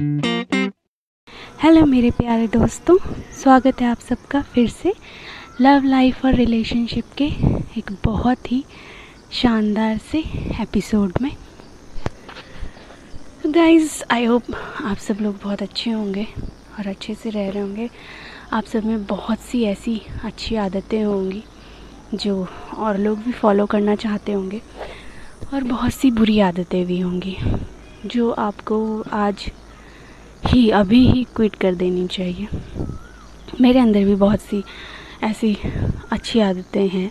Hello मेरे प्यारे दोस्तों, स्वागत है आप सबका फिर से लव लाइफ और रिलेशनशिप के एक बहुत ही शानदार से एपिसोड में। गाइस आई होप आप सब लोग बहुत अच्छे होंगे और अच्छे से रह रहे होंगे। आप सब में बहुत सी ऐसी अच्छी आदतें होंगी जो और लोग भी फॉलो करना चाहते होंगे और बहुत सी बुरी आदतें भी होंगी जो आपको आज ही अभी ही क्विट कर देनी चाहिए। मेरे अंदर भी बहुत सी ऐसी अच्छी आदतें हैं,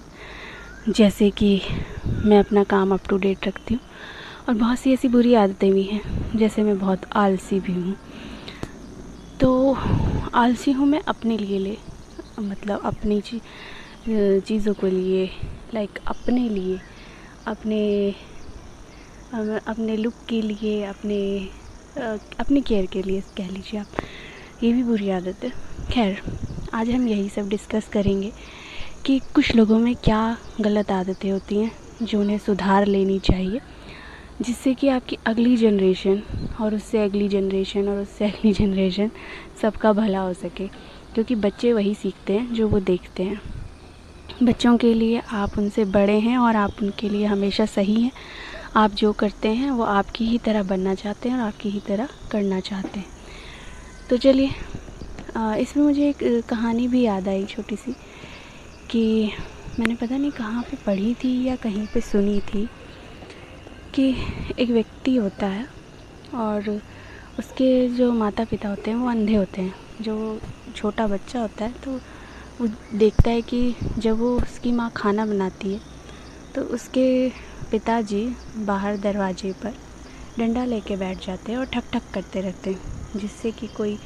जैसे कि मैं अपना काम अप टू डेट रखती हूँ और बहुत सी ऐसी बुरी आदतें भी हैं, जैसे मैं बहुत आलसी भी हूँ। तो आलसी हूँ मैं अपने लिए ले मतलब अपनी चीज़ों को लिए लाइक अपने लिए, अपने अपने लुक के लिए, अपने अपनी केयर के लिए कह लीजिए आप। ये भी बुरी आदत है। खैर, आज हम यही सब डिस्कस करेंगे कि कुछ लोगों में क्या गलत आदतें होती हैं जो उन्हें सुधार लेनी चाहिए, जिससे कि आपकी अगली जनरेशन और उससे अगली जनरेशन और उससे अगली जनरेशन सबका भला हो सके। क्योंकि बच्चे वही सीखते हैं जो वो देखते हैं। बच्चों के लिए आप उनसे बड़े हैं और आप उनके लिए हमेशा सही हैं। आप जो करते हैं, वो आपकी ही तरह बनना चाहते हैं और आपकी ही तरह करना चाहते हैं। तो चलिए इसमें मुझे एक कहानी भी याद आई छोटी सी कि मैंने पता नहीं कहाँ पे पढ़ी थी या कहीं पे सुनी थी कि एक व्यक्ति होता है और उसके जो माता पिता होते हैं, वो अंधे होते हैं। जो छोटा बच्चा होता है तो वो देखता है कि जब वो उसकी माँ खाना बनाती है तो उसके पिताजी बाहर दरवाजे पर डंडा लेके बैठ जाते हैं और ठक ठक करते रहते हैं, जिससे कि कोई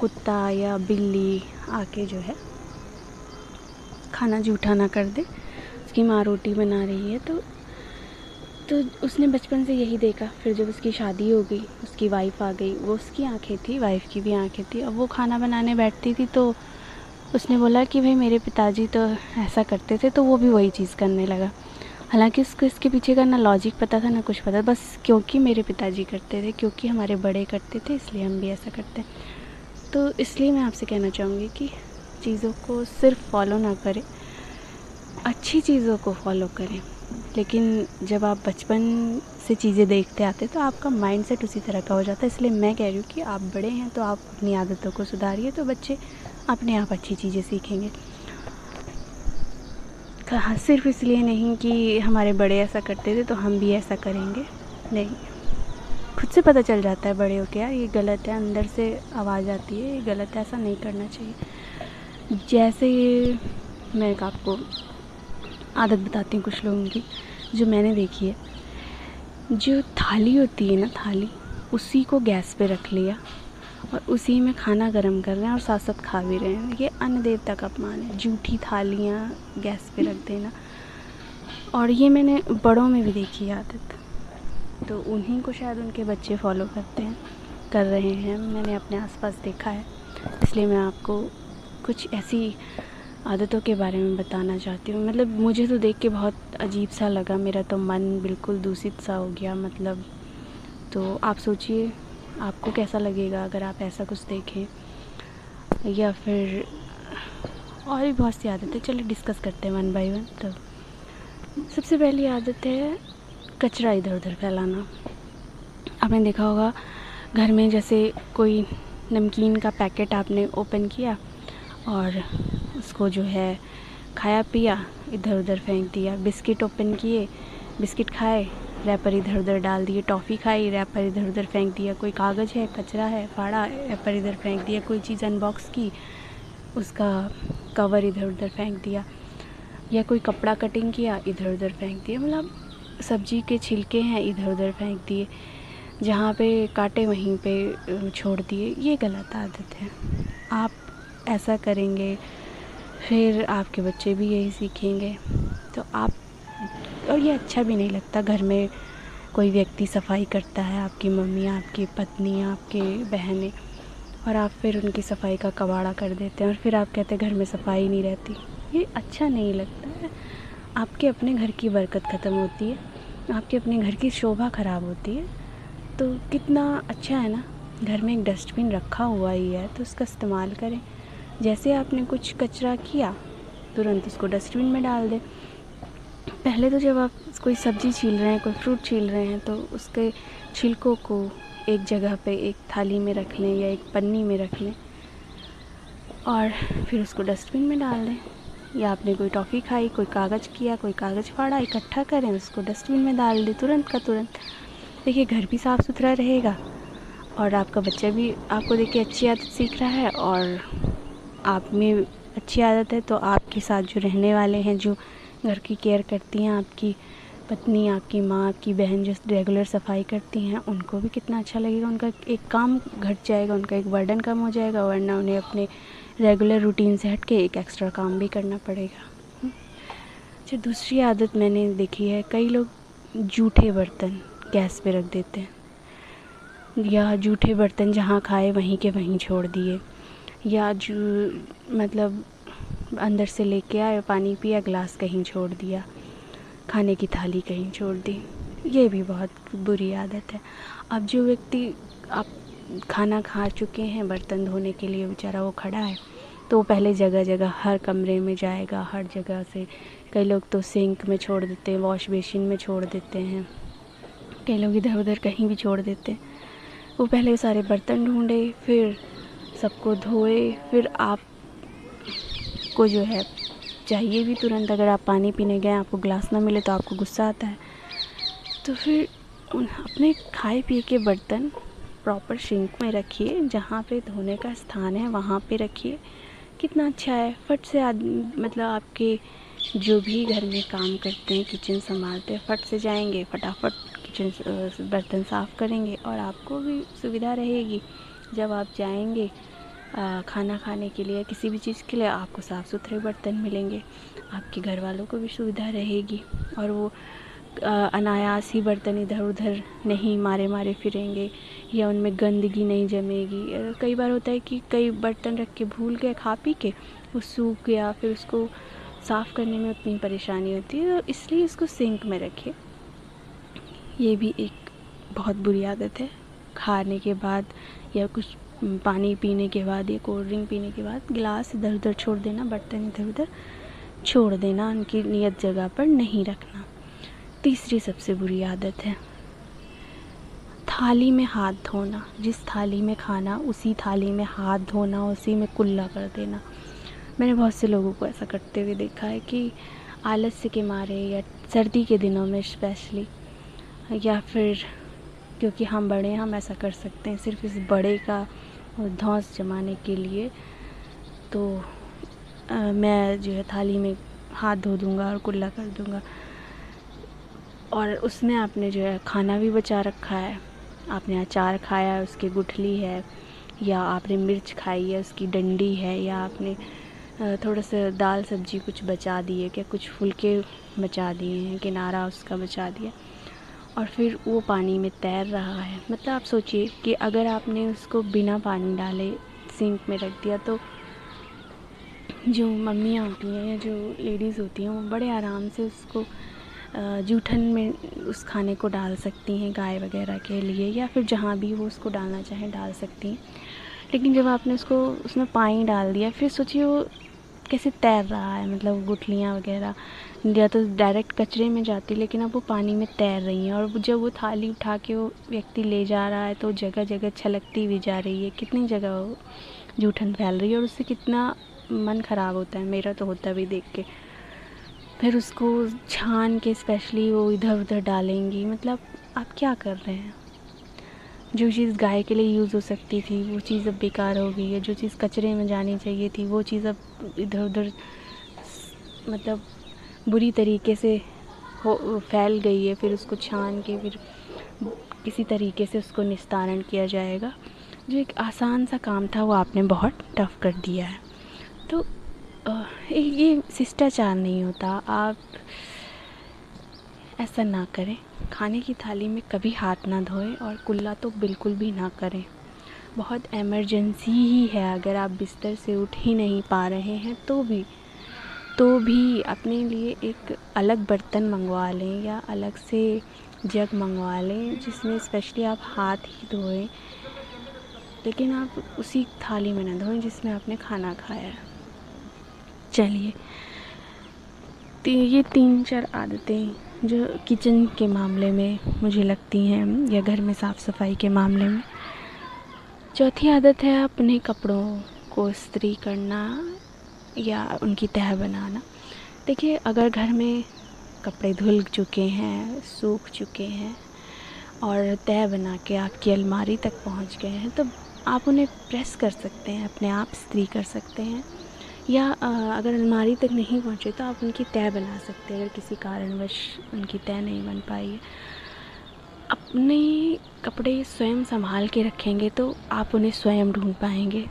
कुत्ता या बिल्ली आके जो है, खाना जूठा ना कर दे, उसकी माँ रोटी बना रही है। तो तो उसने बचपन से यही देखा, फिर जब उसकी शादी हो गई, उसकी वाइफ आ गई, वो उसकी आँखें थी वाइफ की भी आँखें थी। अब वो खाना बनाने बैठती थी तो उसने बोला कि भाई मेरे पिताजी तो ऐसा करते थे तो वो भी वही चीज़ करने लगा। हालाँकि उसको इसके पीछे का ना लॉजिक पता था, ना कुछ पता, बस क्योंकि मेरे पिताजी करते थे, क्योंकि हमारे बड़े करते थे, इसलिए हम भी ऐसा करते हैं। तो इसलिए मैं आपसे कहना चाहूँगी कि चीज़ों को सिर्फ़ फॉलो ना करें, अच्छी चीज़ों को फॉलो करें। लेकिन जब आप बचपन से चीज़ें देखते आते तो आपका माइंड सेट उसी तरह का हो जाता है। इसलिए मैं कह रही हूँ कि आप बड़े हैं तो आप अपनी आदतों को सुधारिए तो बच्चे अपने आप अच्छी चीज़ें सीखेंगे। सिर्फ़ इसलिए नहीं कि हमारे बड़े ऐसा करते थे तो हम भी ऐसा करेंगे। नहीं। खुद से पता चल जाता है बड़े हो यार, ये गलत है, अंदर से आवाज़ आती है, ये गलत है, ऐसा नहीं करना चाहिए। जैसे ये मैं आपको आदत बताती हूँ कुछ लोगों की, जो मैंने देखी है, जो थाली होती है ना, थाली, उसी को गैस पे रख लिया। और उसी में खाना गर्म कर रहे हैं और साथ साथ खा भी रहे हैं। ये अन्न देवता का अपमान है। जूठी थालियाँ गैस पे रख देना। और ये मैंने बड़ों में भी देखी आदत। तो उन्हीं को शायद उनके बच्चे फॉलो करते हैं, कर रहे हैं। मैंने अपने आसपास देखा है। इसलिए मैं आपको कुछ ऐसी आदतों के बारे में बताना चाहती हूँ। मतलब मुझे तो देख के बहुत अजीब सा लगा। मेरा तो मन बिल्कुल दूषित सा हो गया मतलब। तो आप सोचिए आपको कैसा लगेगा अगर आप ऐसा कुछ देखें? या फिर और भी बहुत सी आदतें, चलिए डिस्कस करते हैं वन बाय वन तो। सबसे पहली आदत है कचरा इधर उधर फैलाना। आपने देखा होगा, घर में जैसे कोई नमकीन का पैकेट आपने ओपन किया और उसको जो है खाया पिया इधर उधर फेंक दिया, बिस्किट ओपन किए, बिस्किट खाए रैपर इधर उधर डाल दिए, टॉफ़ी खाई, रैपर इधर उधर फेंक दिया, कोई कागज़ है, कचरा है, फाड़ा, रैपर इधर फेंक दिया, कोई चीज़ अनबॉक्स की, उसका कवर इधर उधर फेंक दिया, या कोई कपड़ा कटिंग किया, इधर उधर फेंक दिया मतलब सब्ज़ी के छिलके हैं, इधर उधर फेंक दिए, जहाँ पे काटे वहीं पे छोड़ दिए, ये गलत आदत है। आप ऐसा करेंगे, फिर आपके बच्चे भी यही सीखेंगे तो आप और ये अच्छा भी नहीं लगता घर में कोई व्यक्ति सफ़ाई करता है, आपकी मम्मी, आपकी पत्नी, आपके बहनें, और आप फिर उनकी सफ़ाई का कबाड़ा कर देते हैं और फिर आप कहते हैं घर में सफ़ाई नहीं रहती। ये अच्छा नहीं लगता है। आपके अपने घर की बरकत ख़त्म होती है, आपके अपने घर की शोभा ख़राब होती है। तो कितना अच्छा है ना, घर में एक डस्टबिन रखा हुआ ही है तो उसका इस्तेमाल करें। जैसे आपने कुछ कचरा किया, तुरंत उसको डस्टबिन में डाल दें। पहले तो जब आप कोई सब्ज़ी छील रहे हैं, कोई फ्रूट छील रहे हैं तो उसके छिलकों को एक जगह पे एक थाली में रख लें या एक पन्नी में रख लें और फिर उसको डस्टबिन में डाल दें। या आपने कोई टॉफ़ी खाई, कोई कागज़ किया, कोई कागज़ फाड़ा, इकट्ठा करें, उसको डस्टबिन में डाल दें तुरंत का तुरंत। देखिए, घर भी साफ़ सुथरा रहेगा और आपका बच्चा भी, आपको देखिए अच्छी आदत सीख रहा है और आप में अच्छी आदत है तो आपके साथ जो रहने वाले हैं, जो घर की केयर करती हैं, आपकी पत्नी, आपकी माँ, आपकी बहन जो रेगुलर सफ़ाई करती हैं, उनको भी कितना अच्छा लगेगा। उनका एक काम घट जाएगा, उनका एक बर्डन कम हो जाएगा, वरना उन्हें अपने रेगुलर रूटीन से हट के एक एक्स्ट्रा काम भी करना पड़ेगा। हम्म। अच्छा दूसरी आदत मैंने देखी है, कई लोग जूठे बर्तन गैस पे रख देते हैं। या जूठे बर्तन जहाँ खाए, वहीं के वहीं छोड़ दिए। या जू मतलब अंदर से लेके आए, पानी पिया, गिलास कहीं छोड़ दिया, खाने की थाली कहीं छोड़ दी। ये भी बहुत बुरी आदत है। अब जो व्यक्ति आप खाना खा चुके हैं, बर्तन धोने के लिए बेचारा वो खड़ा है तो वो पहले जगह जगह, हर कमरे में जाएगा, हर जगह से। कई लोग तो सिंक में छोड़ देते हैं, वॉश बेसिन में छोड़ देते हैं। कई लोग इधर उधर कहीं भी छोड़ देते हैं। वो पहले सारे बर्तन ढूंढे, फिर सबको धोए, फिर आप को जो है चाहिए भी तुरंत, अगर आप पानी पीने गए, आपको गिलास ना मिले तो आपको गुस्सा आता है। तो फिर अपने खाए पिए के बर्तन प्रॉपर सिंक में रखिए, जहाँ पे धोने का स्थान है, वहाँ पे रखिए। कितना अच्छा है, फट से आदमी मतलब आपके जो भी घर में काम करते हैं किचन संभालते हैं, फट से जाएँगे, फटाफट किचन बर्तन साफ़ करेंगे और आपको भी सुविधा रहेगी। जब आप जाएँगे खाना खाने के लिए, किसी भी चीज़ के लिए आपको साफ़ सुथरे बर्तन मिलेंगे। आपके घर वालों को भी सुविधा रहेगी और वो अनायास ही बर्तन इधर उधर नहीं मारे मारे फिरेंगे या उनमें गंदगी नहीं जमेगी। कई बार होता है कि कई बर्तन रख के भूल गए, खा पी के, वो सूख गया, फिर उसको साफ़ करने में उतनी परेशानी होती है तो इसलिए इसको सिंक में रखें ये भी एक बहुत बुरी आदत है। खाने के बाद या कुछ पानी पीने के बाद या कोल्ड ड्रिंक पीने के बाद गिलास इधर उधर छोड़ देना, बर्तन इधर उधर छोड़ देना, उनकी नियत जगह पर नहीं रखना। तीसरी सबसे बुरी आदत है, थाली में हाथ धोना। जिस थाली में खाना, उसी थाली में हाथ धोना, उसी में कुल्ला कर देना। मैंने बहुत से लोगों को ऐसा करते हुए देखा है कि आलस्य के मारे या सर्दी के दिनों में स्पेशली या फिर क्योंकि हम बड़े हैं हम ऐसा कर सकते हैं सिर्फ़ इस बड़े का धौंस जमाने के लिए। तो आ, मैं जो है थाली में हाथ धो दूँगा और कुल्ला कर दूँगा। और उसमें आपने जो है खाना भी बचा रखा है। आपने अचार खाया है उसकी गुठली है या आपने मिर्च खाई है उसकी डंडी है या आपने थोड़ा सा दाल सब्ज़ी कुछ बचा दिए क्या कुछ फुलके बचा दिए हैं किनारा उसका बचा दिया। और फिर वो पानी में तैर रहा है। मतलब आप सोचिए कि अगर आपने उसको बिना पानी डाले सिंक में रख दिया तो जो मम्मियाँ होती हैं या जो लेडीज़ होती हैं, वो बड़े आराम से उसको जूठन में उस खाने को डाल सकती हैं, गाय वगैरह के लिए, या फिर जहाँ भी वो उसको डालना चाहें डाल सकती हैं। लेकिन जब आपने उसको, उसमें पानी डाल दिया, फिर सोचिए वो कैसे तैर रहा है मतलब गुठलियाँ वगैरह। या तो डायरेक्ट कचरे में जाती लेकिन अब वो पानी में तैर रही हैं। और जब वो थाली उठा के वो व्यक्ति ले जा रहा है तो जगह जगह छलकती भी जा रही है। कितनी जगह वो जूठन फैल रही है, और उससे कितना मन ख़राब होता है। मेरा तो होता भी देख के। फिर उसको छान के स्पेशली वो इधर उधर डालेंगी। मतलब आप क्या कर रहे हैं? जो चीज़ गाय के लिए यूज़ हो सकती थी, वो चीज़ अब बेकार हो गई है। जो चीज़ कचरे में जानी चाहिए थी, वो चीज़ अब इधर उधर मतलब बुरी तरीके से हो, फैल गई है। फिर उसको छान के फिर किसी तरीके से उसको निस्तारण किया जाएगा। जो एक आसान सा काम था, वो आपने बहुत टफ़ कर दिया है। तो ये शिष्टाचार नहीं होता। आप ऐसा ना करें। खाने की थाली में कभी हाथ ना धोएँ और कुल्ला तो बिल्कुल भी ना करें। बहुत एमरजेंसी ही है। अगर आप बिस्तर से उठ ही नहीं पा रहे हैं तो भी तो भी अपने लिए एक अलग बर्तन मंगवा लें या अलग से जग मंगवा लें जिसमें स्पेशली आप हाथ ही धोएँ, लेकिन आप उसी थाली में ना धोएँ जिसमें आपने खाना खाया। है चलिए तो ये तीन चार आदतें जो किचन के मामले में मुझे लगती हैं, या घर में साफ़ सफ़ाई के मामले में। चौथी आदत है अपने कपड़ों को इस्त्री करना, या उनकी तह बनाना। देखिए, अगर घर में कपड़े धुल चुके हैं, सूख चुके हैं, और तह बना के आपकी अलमारी तक पहुँच गए हैं तो आप उन्हें प्रेस कर सकते हैं, अपने आप इस्त्री कर सकते हैं। या अगर अलमारी तक नहीं पहुँचे तो आप उनकी तय बना सकते हैं, अगर किसी कारणवश उनकी तय नहीं बन पाई है। अपने कपड़े स्वयं संभाल के रखेंगे तो आप उन्हें स्वयं ढूंढ पाएँगे।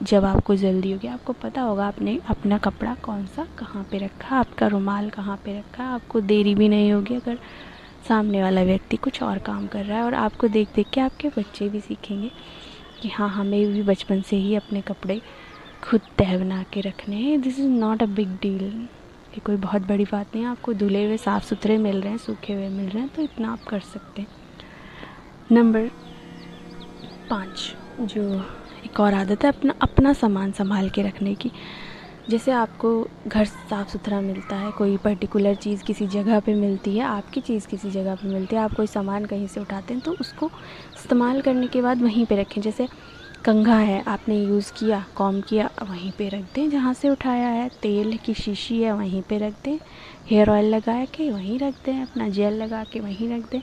जब आपको जल्दी होगी, आपको पता होगा आपने अपना कपड़ा कौन सा कहाँ पे रखा, आपका रुमाल कहाँ पे रखा, आपको देरी भी नहीं होगी अगर सामने वाला व्यक्ति कुछ और काम कर रहा है और आपको देख देख के आपके बच्चे भी सीखेंगे कि हाँ हमें भी बचपन से ही अपने कपड़े खुद तह बना के रखने हैं। This is not a big deal ये कोई बहुत बड़ी बात नहीं है। आपको धुले हुए साफ़ सुथरे मिल रहे हैं, सूखे हुए मिल रहे हैं तो इतना आप कर सकते हैं। नंबर पाँच, जो एक और आदत है, अपना अपना सामान संभाल के रखने की। जैसे आपको घर साफ़ सुथरा मिलता है, कोई पर्टिकुलर चीज़ किसी जगह पे मिलती है, आपकी चीज़ किसी जगह पे मिलती है, आप कोई सामान कहीं से उठाते हैं तो उसको इस्तेमाल करने के बाद वहीं पे रखें। जैसे कंघा है, आपने यूज़ किया, कॉम किया वहीं पे रख दें जहाँ से उठाया है। तेल की शीशी है, वहीं पे रख दें। हेयर ऑयल लगा के वहीं रख दें, अपना जेल लगा के वहीं रख दें।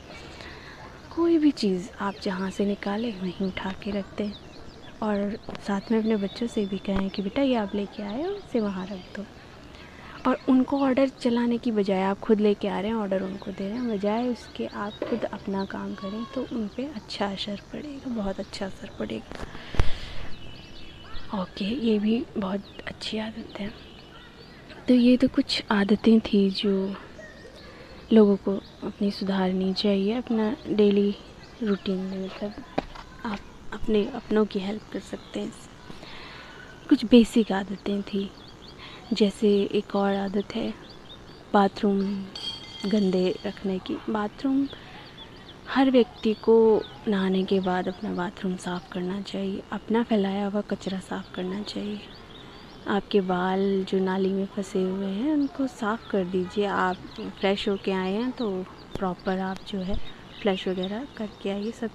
कोई भी चीज़ आप जहाँ से निकालें, वहीं उठा के रख दें। और साथ में अपने बच्चों से भी कहें कि, बेटा, ये आप लेके आए और इसे वहाँ रख दो। और उनको ऑर्डर चलाने की बजाय आप खुद लेके आ रहे हैं ऑर्डर उनको दे रहे हैं, बजाय उसके आप खुद अपना काम करें तो उन पर अच्छा असर पड़ेगा, बहुत अच्छा असर पड़ेगा। ओके ये भी बहुत अच्छी आदत है। तो ये तो कुछ आदतें थी जो लोगों को अपनी सुधारनी चाहिए, अपना डेली रूटीन में मतलब आप अपने अपनों की हेल्प कर सकते हैं। कुछ बेसिक आदतें थी। जैसे एक और आदत है, बाथरूम गंदे रखने की। बाथरूम हर व्यक्ति को नहाने के बाद अपना बाथरूम साफ़ करना चाहिए, अपना फैलाया हुआ कचरा साफ़ करना चाहिए। आपके बाल जो नाली में फंसे हुए हैं, उनको साफ़ कर दीजिए। आप फ्रेश होके आए हैं तो प्रॉपर आप जो है फ्लैश वगैरह करके आइए, सब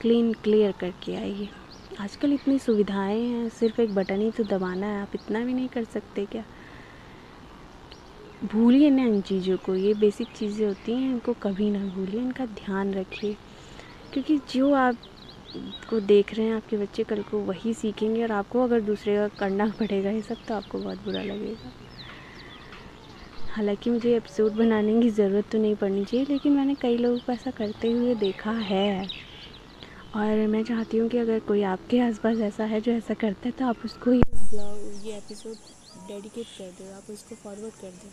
क्लीन, क्लियर करके आइए। आजकल इतनी सुविधाएँ हैं, सिर्फ़ एक बटन ही तो दबाना है, आप इतना भी नहीं कर सकते क्या? भूलिए ना इन चीज़ों को, ये बेसिक चीज़ें होती हैं, इनको कभी ना भूलिए, इनका ध्यान रखिए। क्योंकि जो आप को देख रहे हैं, आपके बच्चे कल को वही सीखेंगे और आपको अगर दूसरे का करना पड़ेगा ये सब तो आपको बहुत बुरा लगेगा। हालाँकि मुझे एपिसोड बनाने की ज़रूरत तो नहीं पड़नी चाहिए, लेकिन मैंने कई लोगों को ऐसा करते हुए देखा है। और मैं चाहती हूँ कि अगर कोई आपके आसपास ऐसा है जो ऐसा करता है तो आप उसको ये ब्लॉग ये एपिसोड डेडिकेट कर दो, आप उसको फॉरवर्ड कर दो।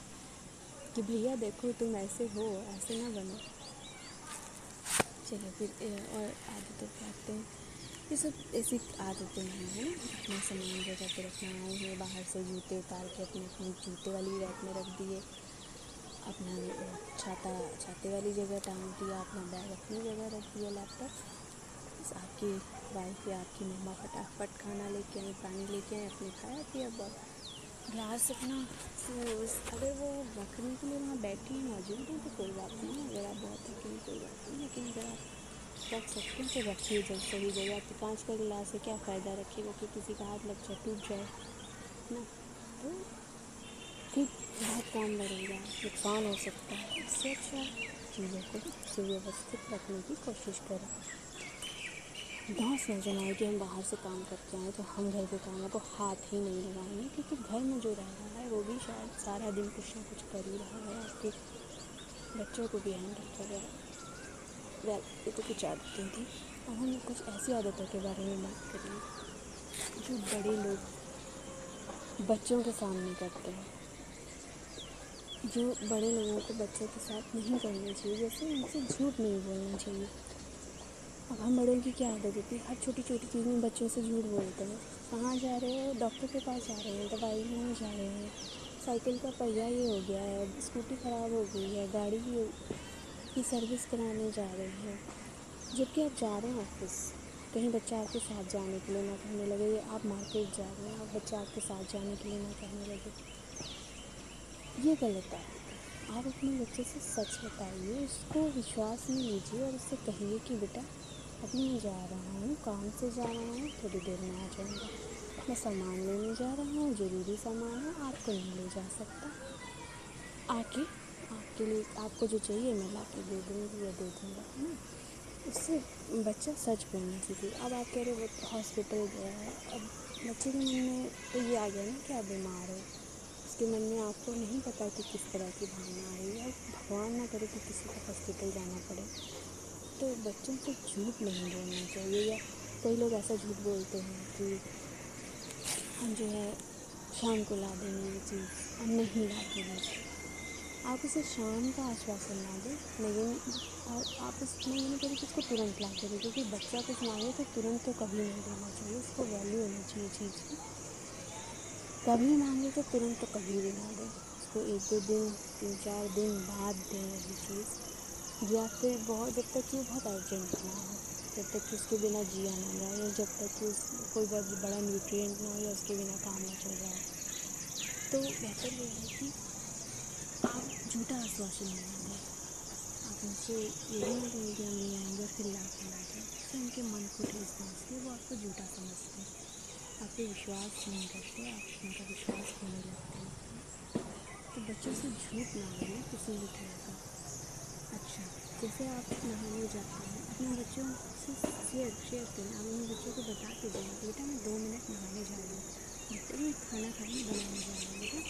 कि भैया देखो तुम ऐसे हो, ऐसे ना बनो। चलो फिर और आदतों पे आते हैं ये सब ऐसी आदतें नहीं हैं अपना सामान जगह पर रखना आए हैं बाहर से जूते उतार के अपने, अपनी जूते वाली रैक में रख दिए। अपना छाता, छाते वाली जगह टांग दिया, अपना बैग अपनी जगह रख दिया लैपटॉप आपकी वाइफ या आपकी मम्मा फटाफट खाना लेके आए, पानी लेके आए अपने खाया पिया ग्लास अपना अगर वो रखने के लिए वहाँ बैठी हैं, मौजूद हैं तो कोई बात नहीं। अगर आप बहुत थके कोई बात नहीं। लेकिन अगर आप रख सकते हैं तो रखिए, जब सही जगह तो कांच का गिलास है क्या फ़ायदा रखिएगा कि किसी का हाथ लग जाए, टूट जाए, ना? तो ठीक बहुत काम लगेगा, नुकसान हो सकता है। इससे अच्छा चीज़ों को सुव्यवस्थित रखने की कोशिश करें। गाँव से जनाए कि हम बाहर से काम करके आए तो हम घर के कामों को हाथ ही नहीं लगाएँगे, क्योंकि घर में जो रह रहा है, वो भी शायद सारा दिन कुछ ना कुछ कर ही रहा है आपके बच्चों को भी हैंडल कर रहा है। ये तो कुछ आदतें थी, अब हम कुछ ऐसी आदतों के बारे में बात करेंगे, जो बड़े लोग बच्चों के सामने करते हैं, जो बड़े लोगों को बच्चों के साथ नहीं करना चाहिए, जैसे उनसे झूठ नहीं बोलना चाहिए। अब हम बड़ों की क्या आदत होती है हर छोटी छोटी चीज़ में बच्चों से झूठ बोलते हैं। कहाँ जा रहे हो? डॉक्टर के पास जा रहे हैं, दवाई लेने जा रहे हैं। साइकिल का पहिया ये हो गया है, स्कूटी ख़राब हो गई है, गाड़ी की सर्विस कराने जा रहे हैं। जबकि आप जा रहे हैं ऑफ़िस, कहीं बच्चा आपके साथ जाने के लिए ना कहने लगे आप मार्केट जा रहे हैं, आप बच्चा आपके साथ जाने के लिए ना कहने लगे। ये गलत है। आप अपने बच्चे से सच बताइए, उसको विश्वास नहीं लीजिए और उससे कहिए कि बेटा अभी मैं जा रहा हूँ, काम से जा रहा हूँ, थोड़ी देर में आ जाऊँगा। मैं सामान लेने जा रहा हूँ, ज़रूरी सामान है, आपको नहीं ले जा सकता। आके, आपके लिए, आपको जो चाहिए मैं ला के दे दूँगी या दे दूँगा, है ना? उससे बच्चा सच बोलना सीखे अब आप कह रहे हो हॉस्पिटल गया है। अब बच्चे के मन में तो ये आ गया ना कि आप बीमार हो। उसके मन में आपको नहीं पता कि किस तरह की भावना आ रही है। भगवान ना करे कि किसी को हॉस्पिटल जाना पड़े। तो बच्चों से झूठ नहीं बोलना चाहिए या कई लोग ऐसा झूठ बोलते हैं कि हम जो है शाम को ला देंगे ये चीज़, हम नहीं ला देंगे आप उसे शाम का आश्वासन ना दें, लेकिन और आप उसमें ये नहीं करें कि उसको तुरंत ला के दें, क्योंकि बच्चा कुछ मांगे तो तुरंत तो कभी नहीं देना चाहिए, उसको वैल्यू होनी चाहिए चीज़ की। कभी मांगे तो तुरंत तो कभी भी ना दें, उसको एक दो दिन, तीन चार दिन बाद दें वही चीज़। या फिर बहुत, जब तक कि बहुत अर्जेंट ना हो, जब तक कि उसके बिना जिया ना जाए या जब तक कि उस, कोई बहुत बड़ा न्यूट्रिएंट ना हो या उसके बिना काम ना चल रहा हो तो बेहतर ये है कि आप झूठा आश्वासन नहीं दें। आप उनसे ये नहीं कि हम ले आएँगे और फिर ला के ला उससे उनके मन को ठेस है, वो आपको झूठा समझते हैं। आप पे विश्वास नहीं करते, आप उनका विश्वास होने लगते हैं। तो बच्चों से झूठ ना बोलें, किसी भी तरह का। जैसे आप नहाने जाते हैं, अपने बच्चों से शेयर शेयर करें आप अपने बच्चों को बता के दें बेटा मैं दो मिनट नहाने जा रही हूँ बेटा मैं खाना खाने बनाने जा रही हूँ, बेटा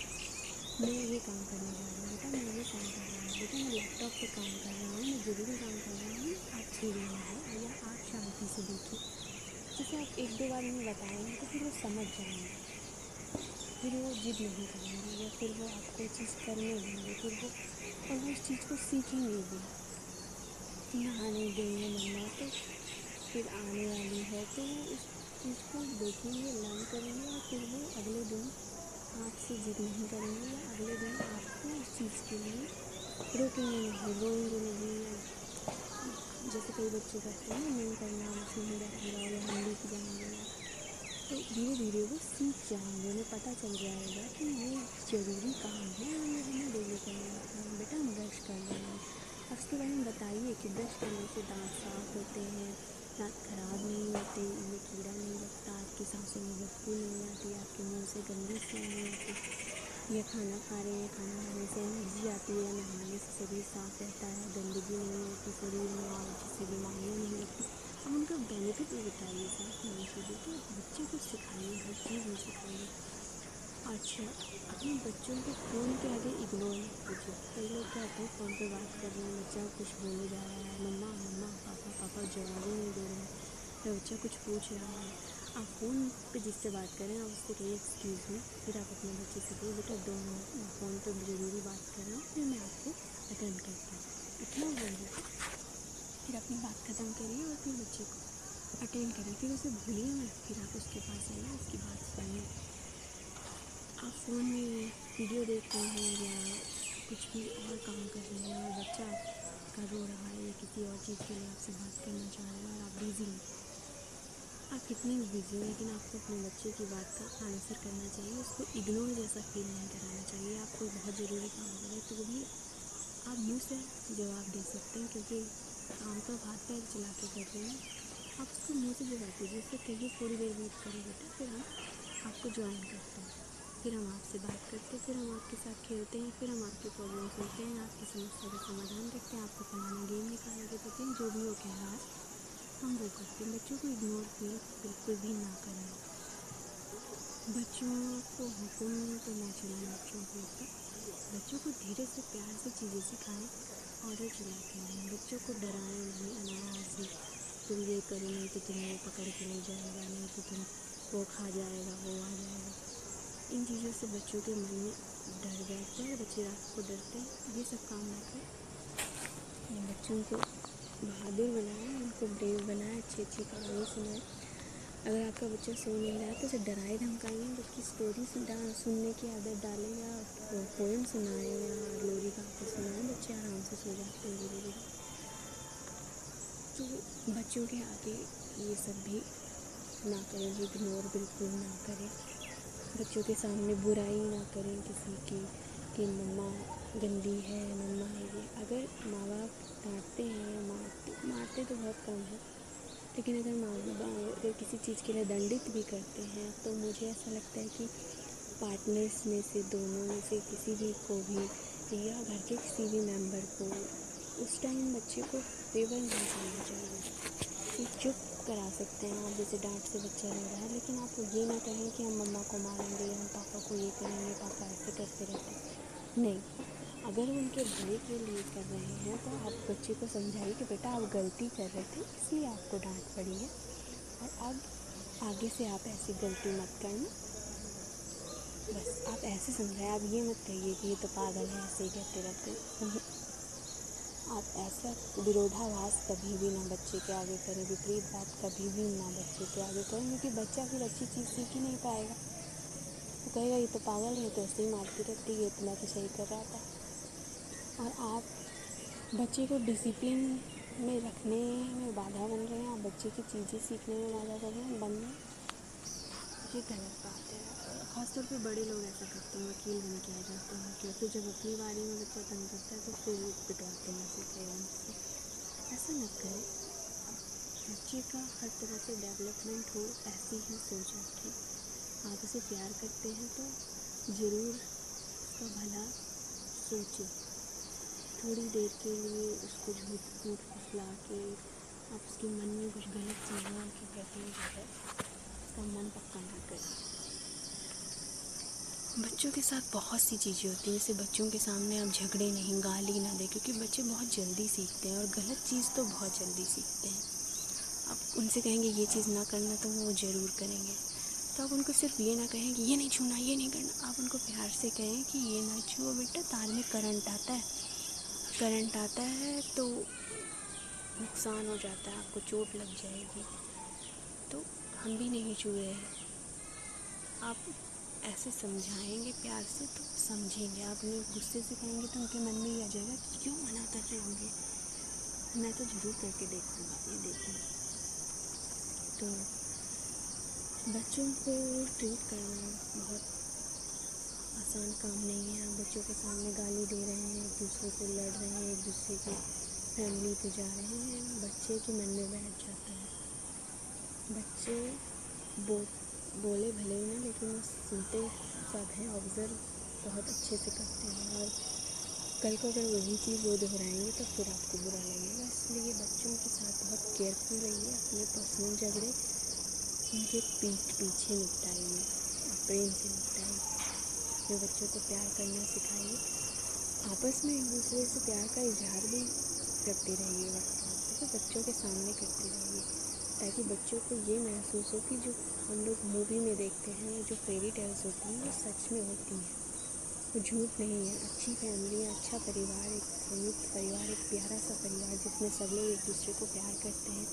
मैं ये काम करने जा रही हूँ, बेटा मैं ये काम कर रहा हूँ, बेटा मैं लैपटॉप पर काम कर रहा हूँ, मैं ज़रूरी काम कर रहा हूँ आप छेड़िए है या आप शांति से देखिए। जैसे आप एक दो बार उन्हें बताएँगे तो फिर वो समझ जाएँगे। फिर वो जिद नहीं करेंगे या फिर वो आपको चीज़ करने देंगे, फिर वो और वो उस चीज़ को सीखेंगे भी। नहाने देंगे मम्मा तो फिर आने वाली है। तो वो उस चीज़ को देखेंगे लर्न करेंगे और फिर वो अगले दिन आपसे जिद नहीं करेंगे, या अगले दिन आपको उस चीज़ के लिए रोकेंगे नहीं रोएँगे नहीं जैसे कई बच्चे कहते हैं नहीं करना बस नहीं बैठेगा या हम लेके जाएँगे तो धीरे धीरे वो सीख जाएँगे, उन्हें पता चल जाएगा कि ये ज़रूरी काम है और ये हमें डेली करना बेटा हम ब्रश कर हैं। उसके बारे में बताइए कि ब्रश करने से दांत साफ़ होते हैं, दांत खराब नहीं होते, इनमें कीड़ा नहीं लगता, आपकी सांसों में बदबू नहीं आती, आपके मुँह से गंदी से नहीं आती। या खाना खा रहे हैं, खाना खाने से एनर्जी आती है नहाने से शरीर साफ़ रहता है, गंदगी नहीं होती, शरीर में और जिससे बीमारियाँ नहीं लगती अब उनका बेनिफिट भी बताइए, साफ़ होने से तो बच्चे को सिखाइए, हर चीज़ में सिखाइए। अच्छा अपने बच्चों को फ़ोन के आगे इग्नोर मत कीजिए। कई लोग क्या होते हैं, फ़ोन पे बात कर रहे हैं, बच्चा कुछ बोले जा रहा है, मम्मा मम्मा, पापा पापा जवाब ही नहीं दे रहे हैं, या बच्चा कुछ पूछ रहा है। आप फ़ोन पे जिससे बात करें आप उससे कहिए एक्सक्यूज़ मी फिर आप अपने बच्चे से कहिए, बेटा दो मिनट मैं फ़ोन पर ज़रूरी बात कर रहा हूँ, फिर मैं आपको अटेंड करता हूँ। इतना बोलिए फिर अपनी बात ख़त्म करिए और अपने बच्चे को अटेंड करें फिर उसे भूलिए मत, फिर आप उसके पास आइए, उसकी बात सुनिए। आप फ़ोन में वीडियो देख रहे हैं या कुछ भी और काम कर रहे हैं और बच्चा का रो रहा है या किसी और चीज़ के लिए आपसे बात करना चाह रहे हैं और आप बिज़ी हैं। आप कितने भी बिज़ी हैं, लेकिन आपको अपने बच्चे की बात का आंसर करना चाहिए, उसको इग्नोर जैसा फील नहीं कराना चाहिए। आप कोई बहुत ज़रूरी काम करें तो भी आप मुँह से जवाब दे सकते हैं, क्योंकि काम तो हाथ पैर चला के कर रहे हैं। आप उसको मुँह से जवाब दीजिए उससे कहिए थोड़ी देर वेट करें बेटा, फिर हम आपको ज्वाइन करते हैं। फिर हम आपसे बात करते हैं, फिर हम आपके साथ खेलते हैं, फिर हम आपकी प्रॉब्लम सुनते हैं, आपकी समस्या का समाधान करते हैं, आपको फलाना गेम निकालने के देते हैं, जो भी हो कह रहा है, हम वो करते हैं। बच्चों को इग्नोर फील बिल्कुल भी ना करें। बच्चों को हुक्म तो ना चलाएँ बच्चों के ऊपर। बच्चों को धीरे से प्यार से चीज़ें सिखाएँ ऑर्डर चला के नहीं बच्चों को डराएँ नहीं ही। तुम ये करो नहीं तो तुम्हें वो पकड़ के ले जाएगा, नहीं तो तुम वो खा जाएगा, वो आ जाएगा। इन चीज़ों से बच्चों के मन में डर बैठता है, बच्चे रात को डरते हैं, ये सब काम ना करें बच्चों को बहादुर बनाए, उनको ब्रेव बनाए अच्छी अच्छी कहानी सुनाए। अगर आपका बच्चा सो नहीं रहा है तो उसे डराए धमकाइए उसकी स्टोरी सुनने की आदत डालें या पोएम सुनाएँ या लोरी के सुनाएँ, बच्चे आराम से सो जाते हैं धीरे धीरे तो बच्चों के आगे ये सब भी ना करें इग्नोर बिल्कुल ना करें। बच्चों के सामने बुराई ना करें किसी की, कि मम्मा गंदी है, मम्मा है ये। अगर माँ बाप डांटते हैं मारते मारते तो बहुत कम है। लेकिन अगर माँ बाप अगर किसी चीज़ के लिए दंडित भी करते हैं तो मुझे ऐसा लगता है कि पार्टनर्स में से, दोनों में से, किसी भी को भी, या घर के किसी भी मेंबर को, उस टाइम बच्चे को फेवर नहीं करना चाहिए। कि चुप करा सकते हैं। आप जैसे डांट से बच्चा रो रहा है, लेकिन आप ये ना कहें कि हम मम्मा को मारेंगे, हम पापा को ये करेंगे पापा ऐसे करते रहते नहीं, अगर उनके भले के लिए कर रहे हैं तो आप बच्चे को समझाइए कि बेटा आप गलती कर रहे थे, इसलिए आपको डांट पड़ी है। और अब आगे से आप ऐसी गलती मत करना। बस, आप ऐसे समझाएँ, आप ये मत कहिए कि ये तो पागल है, ऐसे ही कहते रहते आप ऐसा विरोधाभास कभी भी ना बच्चे के आगे करें विपरीत बात कभी भी ना बच्चे के आगे करें, क्योंकि बच्चा फिर अच्छी चीज़ सीख ही नहीं पाएगा। वो कहेगा, ये तो पागल है तो ऐसे ही मारती रहती है इतना तो सही कर रहा था। और आप बच्चे को डिसिप्लिन में रखने में बाधा बन रहे हैं, आप बच्चे की चीज़ें सीखने में बाधा कर रहे हैं, बन रहे ये गलत बात है। ख़ासतौर पे बड़े लोग ऐसा करते हैं, वकील बन के आ जाते हैं क्योंकि जब अपनी बारी में बच्चा तंग करता है तो फिर पिटवाते हैं उसे पेरेंट्स से। ऐसा न करें। बच्चे का हर तरह से डेवलपमेंट हो, ऐसी ही सोच रखें। आप उसे प्यार करते हैं तो ज़रूर उसका भला सोचें। थोड़ी देर के लिए उसको झूठ फूट फुसला के, आप उसके मन में कुछ गलत चीज़ों के प्रति जो है, उसका मन पक्का ना करें। बच्चों के साथ बहुत सी चीज़ें होती हैं। जैसे बच्चों के सामने आप झगड़े नहीं, गाली ना दें, क्योंकि बच्चे बहुत जल्दी सीखते हैं और गलत चीज़ तो बहुत जल्दी सीखते हैं। आप उनसे कहेंगे, ये चीज़ ना करना तो वो ज़रूर करेंगे। तो आप उनको सिर्फ़ ये ना कहें कि, ये नहीं छूना, ये नहीं करना। आप उनको प्यार से कहें कि, ये ना छुओ बेटा, तार में करंट आता है। करंट आता है तो नुकसान हो जाता है, आपको चोट लग जाएगी। तो हम भी नहीं छुए हैं। आप ऐसे समझाएँगे प्यार से तो समझेंगे। आप उन्हें गुस्से से कहेंगे तो उनके मन में ये आ जाएगा कि क्यों मना कर रहे होंगे। मैं तो ज़रूर करके देखूँगा, ये देखूँगी। तो बच्चों को ट्रीट करना बहुत आसान काम नहीं है। आप बच्चों के सामने गाली दे रहे हैं, एक दूसरे को लड़ रहे हैं, एक दूसरे की फैमिली पे जा रहे हैं। बच्चे के मन में बैठ जाता है। बच्चे बो बोले भले ही ना, लेकिन वो सुनते सब हैं ऑब्ज़र्व बहुत अच्छे से करते हैं और कल को अगर वही चीज़ वो दोहराएँगे तो फिर आपको बुरा लगेगा। इसलिए बच्चों के साथ बहुत केयरफुल रहिए, अपने पर्सनल झगड़े उनके पीठ पीछे निपटाइए प्रेम से निपटाइए। अपने बच्चों को प्यार करना सिखाइए। आपस में एक दूसरे से प्यार का इजहार भी करते रहिए वक्त तो बच्चों के सामने करते रहिए। ताकि बच्चों को ये महसूस हो कि जो हम लोग मूवी में देखते हैं जो फेरी टेल्स होती हैं, वो सच में होती हैं। वो झूठ नहीं है। अच्छी फैमिली अच्छा परिवार, एक संयुक्त परिवार, एक प्यारा सा परिवार जिसमें सब लोग एक दूसरे को प्यार करते हैं,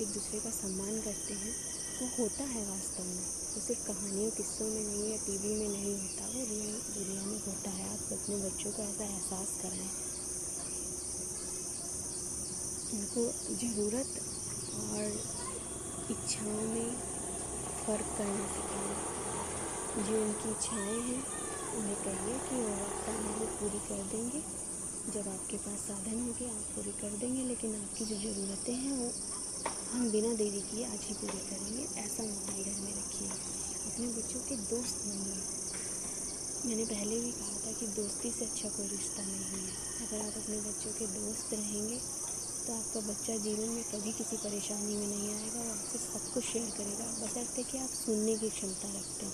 एक दूसरे का सम्मान करते हैं, वो होता है वास्तव में। वो सिर्फ़ कहानियों, किस्सों में नहीं या टीवी में नहीं होता। वो रियल दुनिया में होता है। आप अपने बच्चों को ऐसा एहसास कराएँ। उनको ज़रूरत और इच्छाओं में फ़र्क करना सिखाएँ। जो उनकी इच्छाएँ हैं, उन्हें कहिए कि वो वक्त आने वो पूरी कर देंगे। जब आपके पास साधन होंगे, आप पूरी कर देंगे, लेकिन आपकी जो ज़रूरतें हैं, वो हम बिना देरी किए आज ही पूरी करेंगे। ऐसा माहौल घर में रखिए। अपने बच्चों के दोस्त बनिए। मैंने पहले भी कहा था कि दोस्ती से अच्छा कोई रिश्ता नहीं है। अगर आप अपने बच्चों के दोस्त रहेंगे तो आपका बच्चा जीवन में कभी किसी परेशानी में नहीं आएगा वो आपसे सब कुछ शेयर करेगा। बशर्ते कि आप सुनने की क्षमता रखते हो।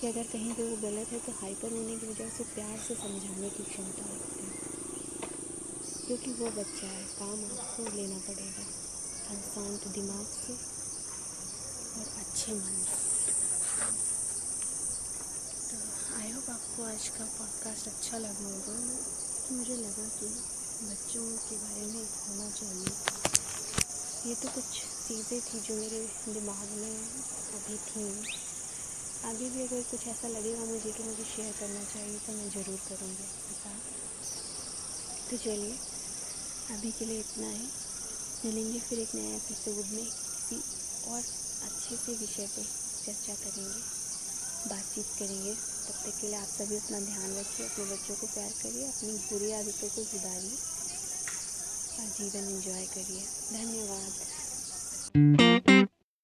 कि अगर कहीं पर वो गलत है तो हाइपर होने की वजह से प्यार से समझाने की क्षमता रखते हैं। क्योंकि वो बच्चा है, काम आपको लेना पड़ेगा। शांत दिमाग से और अच्छे मन से। तो आई होप आपको आज का पॉडकास्ट अच्छा लगा होगा। मुझे लगा कि बच्चों के बारे में होना चाहिए। ये तो कुछ चीज़ें थी जो मेरे दिमाग में अभी थी। आगे भी अगर कुछ ऐसा लगेगा मुझे कि मुझे शेयर करना चाहिए तो मैं ज़रूर करूँगी साथ तो चलिए, अभी के लिए इतना ही। मिलेंगे फिर एक नए एपिसोड में किसी और अच्छे से विषय पे चर्चा करेंगे। बातचीत करेंगे तब तक के लिए आप सभी अपना ध्यान रखिए, अपने बच्चों को प्यार करिए, अपनी बुरी आदतों को सुधारिए और जीवन एंजॉय करिए। धन्यवाद।